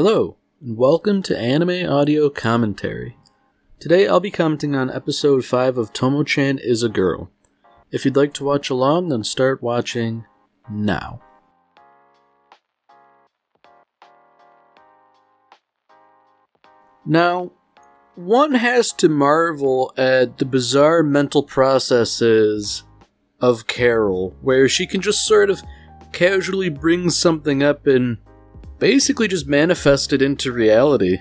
Hello, and welcome to Anime Audio Commentary. Today I'll be commenting on episode 5 of Tomo-chan is a Girl. If you'd like to watch along, then start watching now. Now, one has to marvel at the bizarre mental processes of Carol, where she can just sort of casually bring something up and basically just manifested into reality.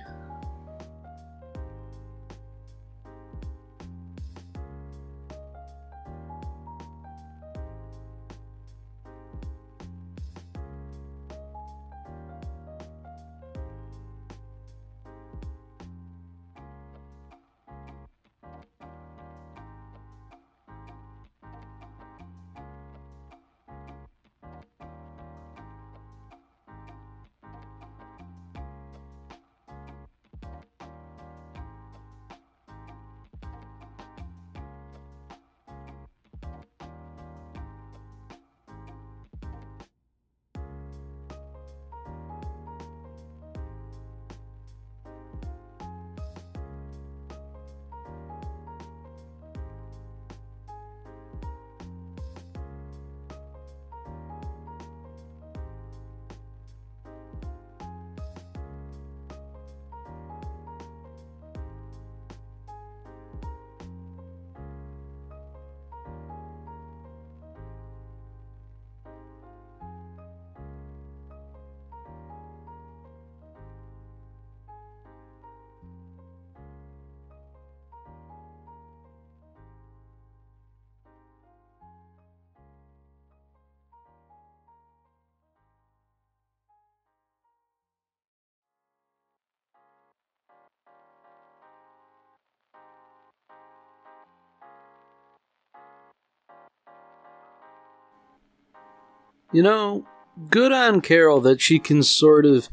You know, good on Carol that she can sort of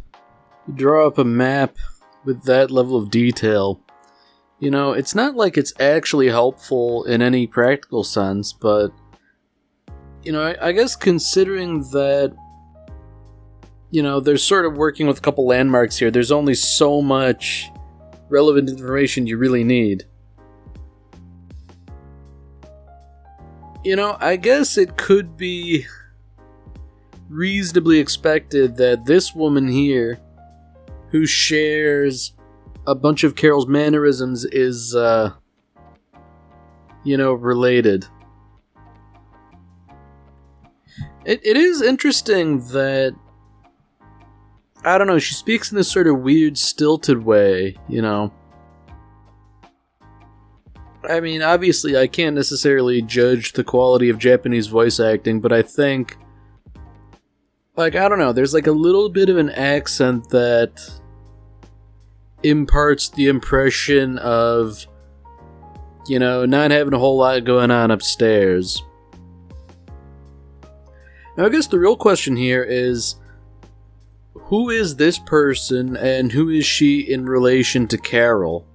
draw up a map with that level of detail. You know, it's not like it's actually helpful in any practical sense, but you know, I, I guess considering that you know, they're sort of working with a couple landmarks here, there's only so much relevant information you really need. You know, I guess it could be reasonably expected that this woman here, who shares a bunch of Carol's mannerisms, is, uh, you know, related. It, it is interesting that I don't know, she speaks in this sort of weird, stilted way, you know. I mean, obviously, I can't necessarily judge the quality of Japanese voice acting, but I think like I don't know, there's like a little bit of an accent that imparts the impression of you know, not having a whole lot going on upstairs. Now I guess the real question here is who is this person and who is she in relation to Carol?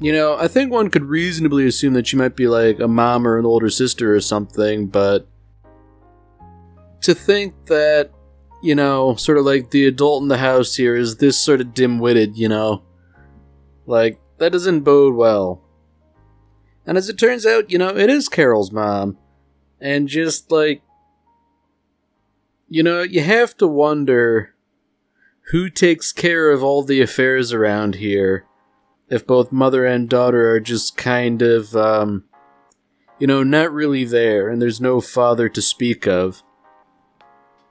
You know, I think one could reasonably assume that she might be like a mom or an older sister or something, but to think that, you know, sort of like the adult in the house here is this sort of dim witted, you know? Like, that doesn't bode well. And as it turns out, you know, it is Carol's mom. And just like, you know, you have to wonder who takes care of all the affairs around here if both mother and daughter are just kind of, um, you know, not really there and there's no father to speak of.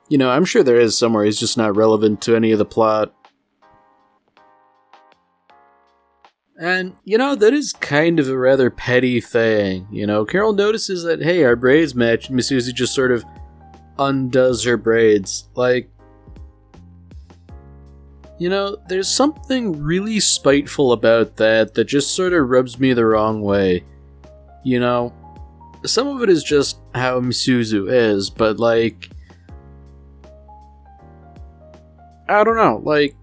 You know, I'm sure there is somewhere. He's just not relevant to any of the plot. And, you know, that is kind of a rather petty thing. You know, Carol notices that, hey, our braids match, and Misuzu just sort of undoes her braids. Like, you know, there's something really spiteful about that that just sort of rubs me the wrong way. You know, some of it is just how Misuzu is, but like, I don't know, like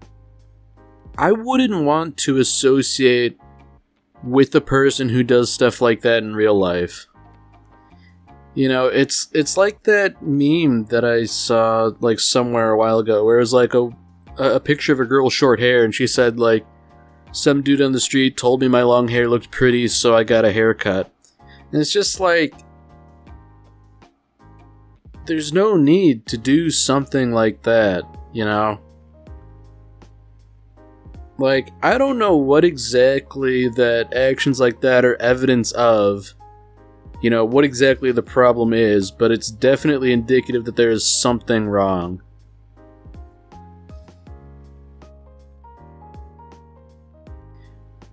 I wouldn't want to associate with a person who does stuff like that in real life. You know, it's it's like that meme that I saw like somewhere a while ago where it was like a a, picture of a girl short hair, and she said like, "Some dude on the street told me my long hair looked pretty, so I got a haircut." And it's just like, there's no need to do something like that, you know. Like, I don't know what exactly that actions like that are evidence of, you know, what exactly the problem is, but it's definitely indicative that there is something wrong.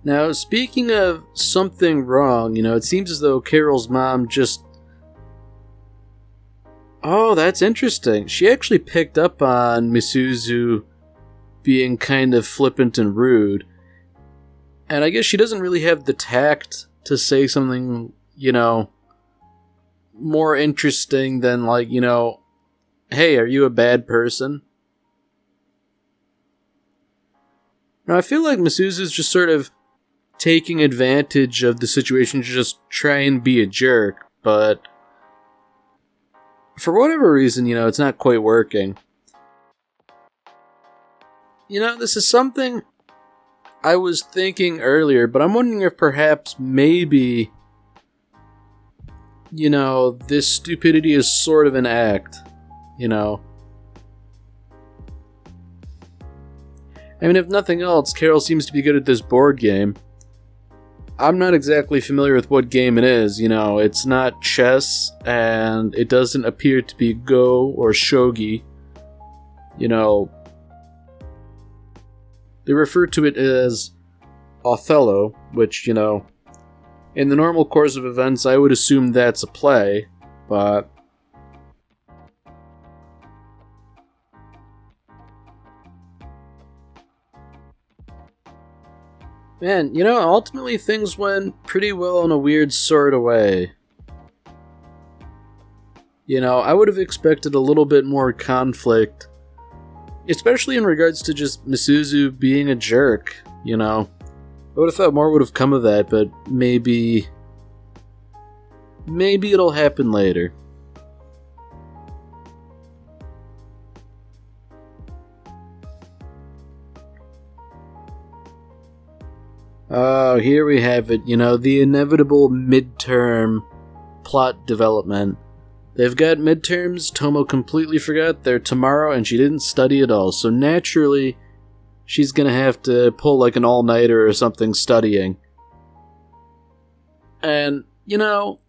Now, speaking of something wrong, you know, it seems as though Carol's mom just. Oh, that's interesting. She actually picked up on Misuzu being kind of flippant and rude. And I guess she doesn't really have the tact to say something, you know, more interesting than, like, you know, hey, are you a bad person? Now, I feel like Misuzu's just sort of taking advantage of the situation to just try and be a jerk, but for whatever reason, you know, it's not quite working. You know, this is something I was thinking earlier, but I'm wondering if perhaps maybe, you know, this stupidity is sort of an act, you know. I mean, if nothing else, Carol seems to be good at this board game. I'm not exactly familiar with what game it is, you know, it's not chess, and it doesn't appear to be Go or Shogi. You know, they refer to it as Othello, which, you know, in the normal course of events, I would assume that's a play, but. Man, you know, ultimately things went pretty well in a weird sort of way. You know, I would have expected a little bit more conflict especially in regards to just Misuzu being a jerk, you know. I would have thought more would have come of that, but maybe. Maybe it'll happen later. Oh, here we have it, you know, the inevitable midterm plot development. They've got midterms. Tomo completely forgot they're tomorrow and she didn't study at all. So naturally, she's gonna have to pull like an all nighter or something studying. And, you know,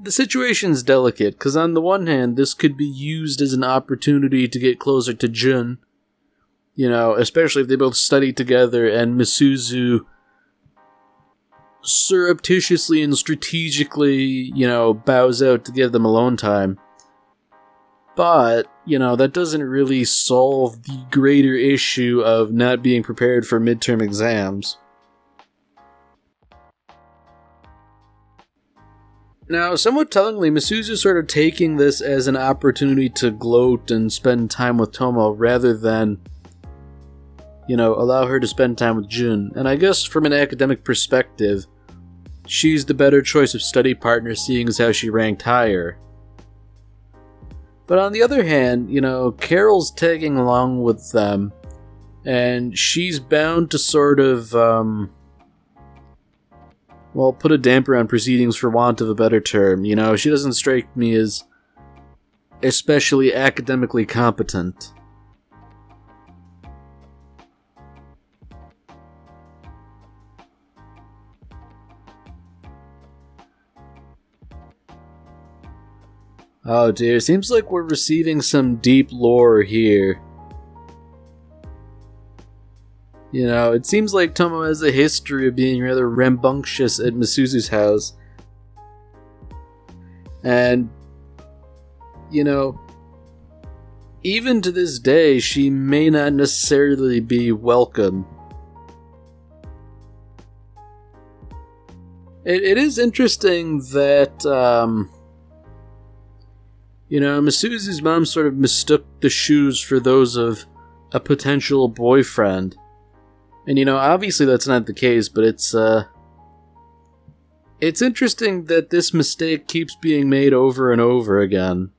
the situation's delicate because on the one hand, this could be used as an opportunity to get closer to Jun. You know, especially if they both study together and Misuzu surreptitiously and strategically, you know, bows out to give them alone time. But, you know, that doesn't really solve the greater issue of not being prepared for midterm exams. Now, somewhat tellingly, Misuzu sort of taking this as an opportunity to gloat and spend time with Tomo rather than, you know, allow her to spend time with Jun. And I guess from an academic perspective, she's the better choice of study partner seeing as how she ranked higher. But on the other hand, you know, Carol's tagging along with them, and she's bound to sort of, um, well, put a damper on proceedings for want of a better term. You know, she doesn't strike me as especially academically competent. Oh dear, seems like we're receiving some deep lore here. You know, it seems like Tomo has a history of being rather rambunctious at Misuzu's house. And, you know, even to this day, she may not necessarily be welcome. It, it is interesting that, um, you know, Misuzu's mom sort of mistook the shoes for those of a potential boyfriend. And you know, obviously that's not the case, but it's uh it's interesting that this mistake keeps being made over and over again.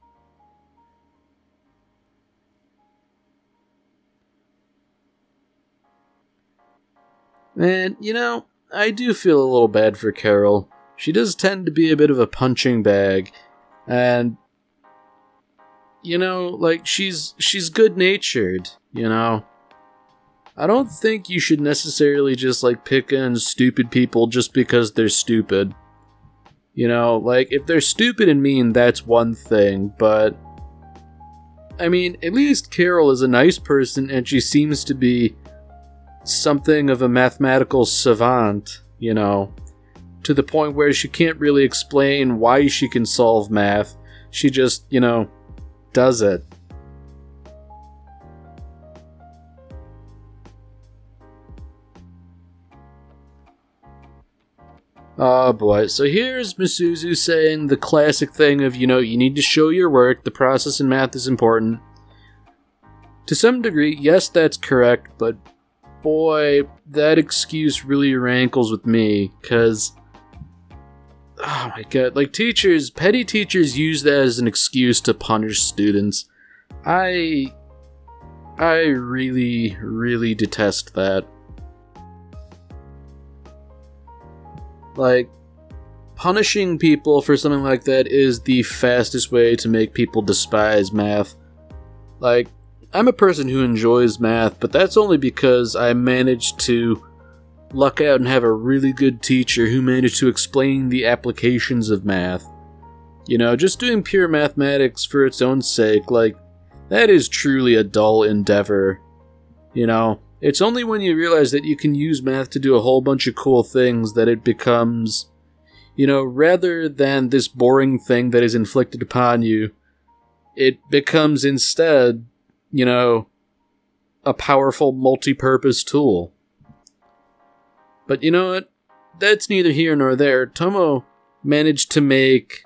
Man, you know, I do feel a little bad for Carol. She does tend to be a bit of a punching bag, and you know, like she's she's good-natured, you know. I don't think you should necessarily just like pick on stupid people just because they're stupid. You know, like if they're stupid and mean, that's one thing, but I mean, at least Carol is a nice person and she seems to be something of a mathematical savant, you know, to the point where she can't really explain why she can solve math. She just, you know, does it. Oh boy. So here's Misuzu saying the classic thing of, you know, you need to show your work, the process in math is important. To some degree, yes, that's correct, but boy, that excuse really rankles with me, because. Oh my god, like teachers, petty teachers use that as an excuse to punish students. I. I really, really detest that. Like, punishing people for something like that is the fastest way to make people despise math. Like, I'm a person who enjoys math, but that's only because I managed to luck out and have a really good teacher who managed to explain the applications of math. You know, just doing pure mathematics for its own sake, like, that is truly a dull endeavor. You know, it's only when you realize that you can use math to do a whole bunch of cool things that it becomes, you know, rather than this boring thing that is inflicted upon you, it becomes instead, you know, a powerful multi purpose tool. But you know what? That's neither here nor there. Tomo managed to make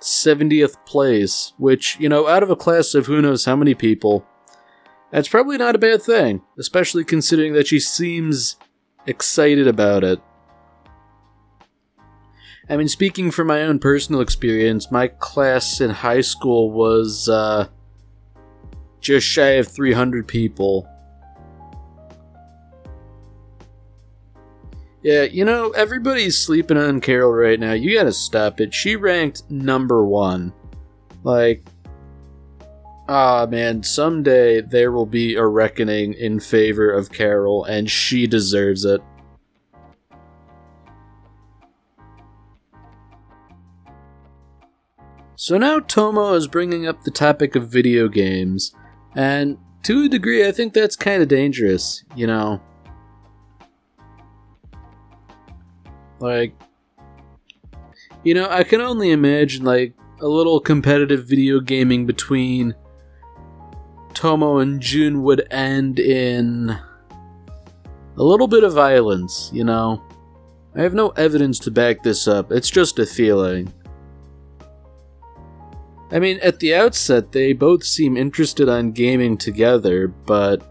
70th place, which, you know, out of a class of who knows how many people, that's probably not a bad thing, especially considering that she seems excited about it. I mean, speaking from my own personal experience, my class in high school was uh, just shy of 300 people. Yeah, you know, everybody's sleeping on Carol right now. You gotta stop it. She ranked number one. Like, Ah, man, someday there will be a reckoning in favor of Carol, and she deserves it. So now Tomo is bringing up the topic of video games, and to a degree, I think that's kind of dangerous, you know? Like, you know, I can only imagine, like, a little competitive video gaming between Tomo and Jun would end in a little bit of violence, you know? I have no evidence to back this up, it's just a feeling. I mean, at the outset, they both seem interested on gaming together, but.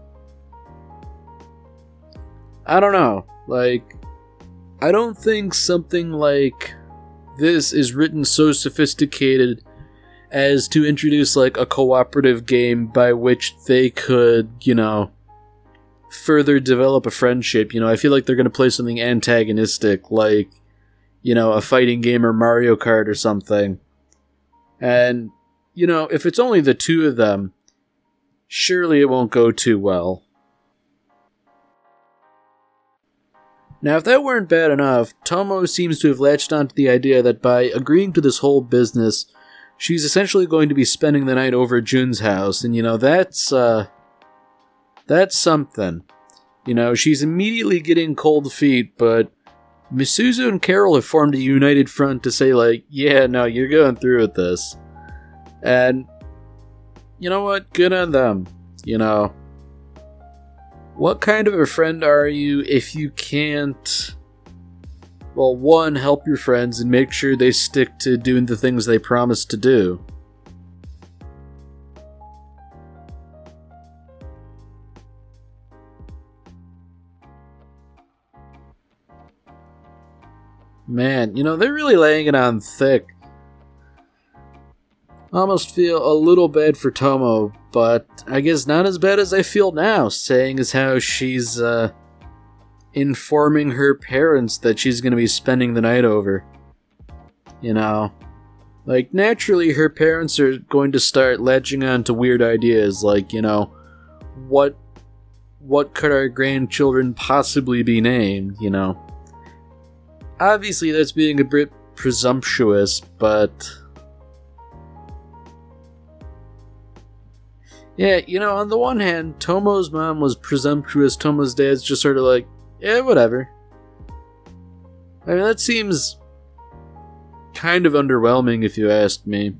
I don't know. Like, I don't think something like this is written so sophisticated as to introduce like a cooperative game by which they could, you know, further develop a friendship. You know, I feel like they're going to play something antagonistic like, you know, a fighting game or Mario Kart or something. And, you know, if it's only the two of them, surely it won't go too well. Now, if that weren't bad enough, Tomo seems to have latched onto the idea that by agreeing to this whole business, she's essentially going to be spending the night over at Jun's house, and you know that's uh, that's something. You know, she's immediately getting cold feet, but Misuzu and Carol have formed a united front to say like, yeah, no, you're going through with this, and you know what? Good on them. You know, what kind of a friend are you if you can't? well, one, help your friends and make sure they stick to doing the things they promised to do. Man, you know, they're really laying it on thick. Almost feel a little bad for Tomo, but I guess not as bad as I feel now, saying as how she's uh, informing her parents that she's going to be spending the night over. You know, like naturally her parents are going to start latching on to weird ideas like, you know, what what could our grandchildren possibly be named, you know? Obviously that's being a bit presumptuous, but Yeah, you know, on the one hand, Tomo's mom was presumptuous, Tomo's dad's just sort of like, yeah, whatever. I mean, that seems kind of underwhelming if you ask me.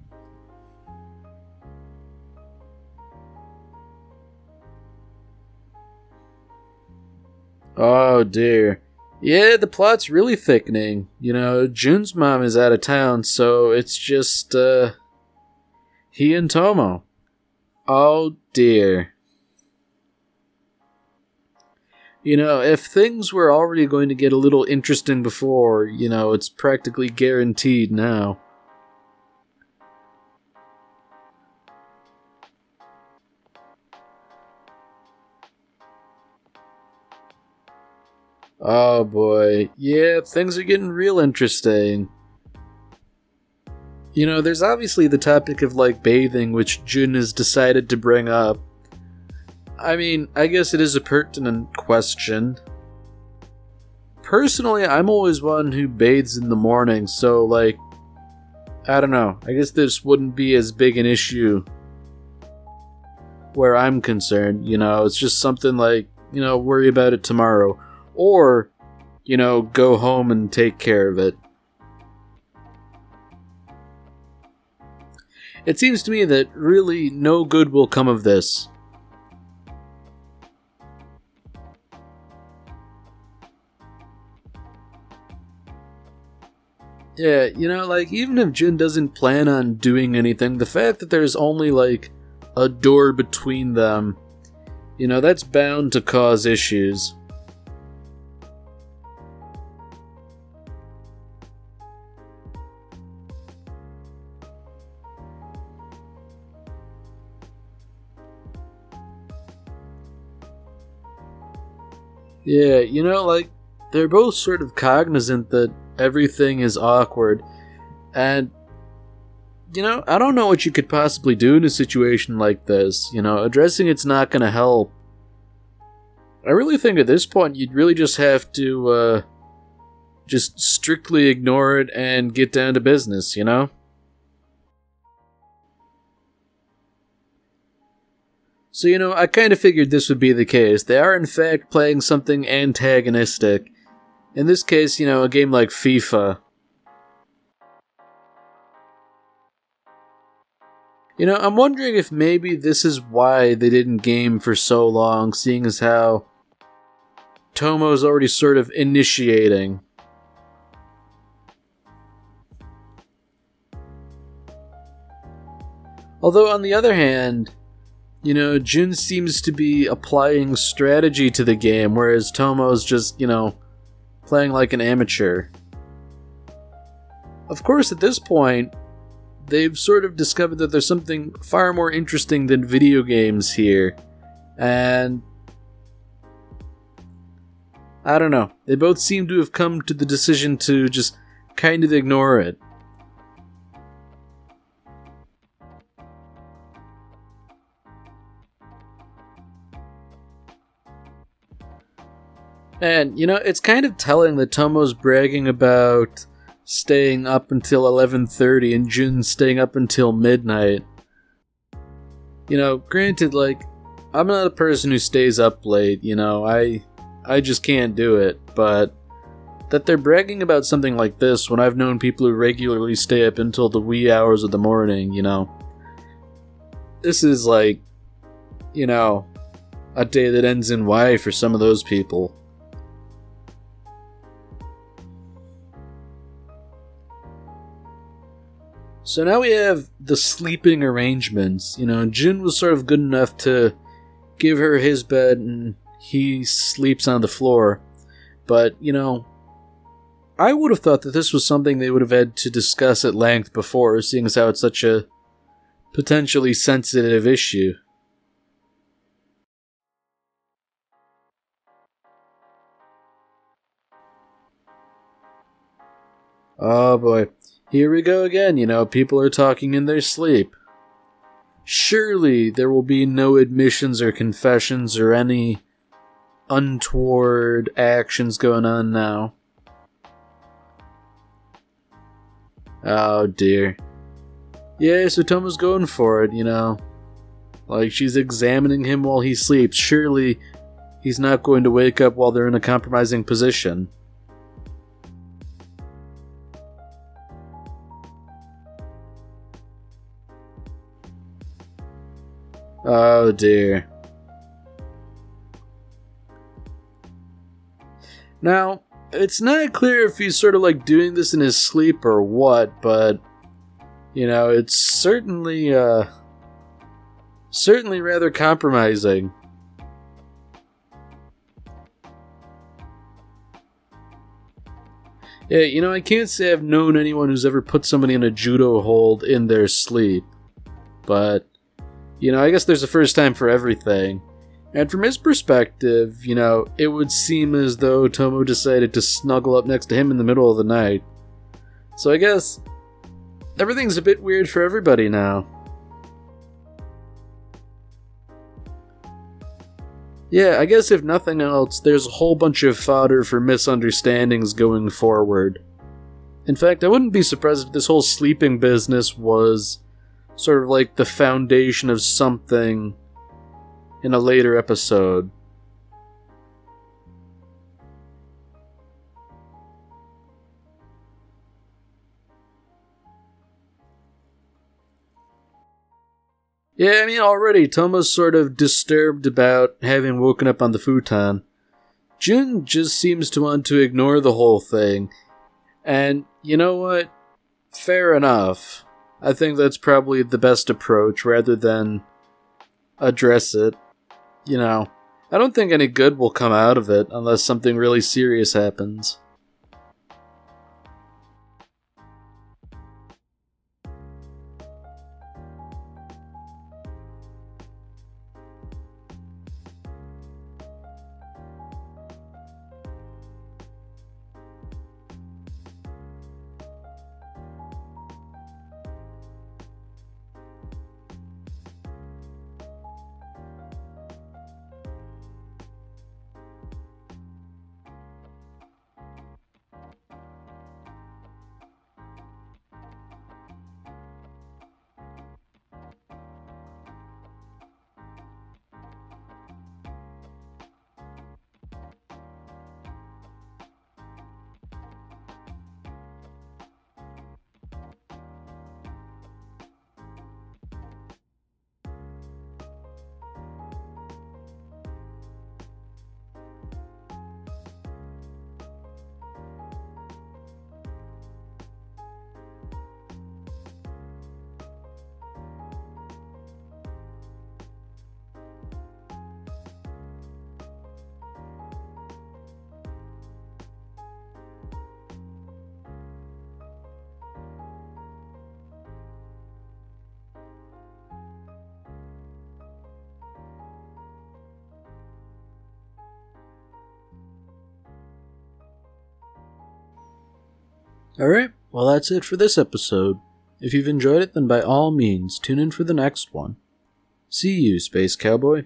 Oh dear. Yeah, the plot's really thickening. You know, Jun's mom is out of town, so it's just, uh. He and Tomo. Oh dear. You know, if things were already going to get a little interesting before, you know, it's practically guaranteed now. Oh boy. Yeah, things are getting real interesting. You know, there's obviously the topic of like bathing, which Jun has decided to bring up. I mean, I guess it is a pertinent question. Personally, I'm always one who bathes in the morning, so like, I don't know. I guess this wouldn't be as big an issue where I'm concerned. You know, it's just something like, you know, worry about it tomorrow. Or, you know, go home and take care of it. It seems to me that really no good will come of this. Yeah, you know, like, even if Jun doesn't plan on doing anything, the fact that there's only, like, a door between them, you know, that's bound to cause issues. Yeah, you know, like, they're both sort of cognizant that everything is awkward. And, you know, I don't know what you could possibly do in a situation like this. You know, addressing it's not going to help. I really think at this point you'd really just have to, uh, just strictly ignore it and get down to business, you know? So, you know, I kind of figured this would be the case. They are, in fact, playing something antagonistic. In this case, you know, a game like FIFA. You know, I'm wondering if maybe this is why they didn't game for so long, seeing as how Tomo's already sort of initiating. Although, on the other hand, you know, Jun seems to be applying strategy to the game, whereas Tomo's just, you know, playing like an amateur. Of course, at this point, they've sort of discovered that there's something far more interesting than video games here. And. I don't know. They both seem to have come to the decision to just kind of ignore it. And you know, it's kind of telling that Tomo's bragging about staying up until 11:30 and Jun's staying up until midnight. You know, granted like I'm not a person who stays up late, you know. I I just can't do it, but that they're bragging about something like this when I've known people who regularly stay up until the wee hours of the morning, you know. This is like you know, a day that ends in Y for some of those people. So now we have the sleeping arrangements. You know, Jun was sort of good enough to give her his bed and he sleeps on the floor. But, you know, I would have thought that this was something they would have had to discuss at length before, seeing as how it's such a potentially sensitive issue. Oh boy. Here we go again, you know, people are talking in their sleep. Surely there will be no admissions or confessions or any untoward actions going on now. Oh dear. Yeah, so Tomo's going for it, you know. Like she's examining him while he sleeps. Surely he's not going to wake up while they're in a compromising position. Oh dear. Now, it's not clear if he's sort of like doing this in his sleep or what, but you know, it's certainly uh certainly rather compromising. Yeah, you know, I can't say I've known anyone who's ever put somebody in a judo hold in their sleep, but you know, I guess there's a first time for everything. And from his perspective, you know, it would seem as though Tomo decided to snuggle up next to him in the middle of the night. So I guess everything's a bit weird for everybody now. Yeah, I guess if nothing else, there's a whole bunch of fodder for misunderstandings going forward. In fact, I wouldn't be surprised if this whole sleeping business was sort of like the foundation of something in a later episode. Yeah, I mean, already Tomo's sort of disturbed about having woken up on the futon. Jun just seems to want to ignore the whole thing. And you know what? Fair enough. I think that's probably the best approach rather than address it. You know, I don't think any good will come out of it unless something really serious happens. Alright, well, that's it for this episode. If you've enjoyed it, then by all means, tune in for the next one. See you, Space Cowboy.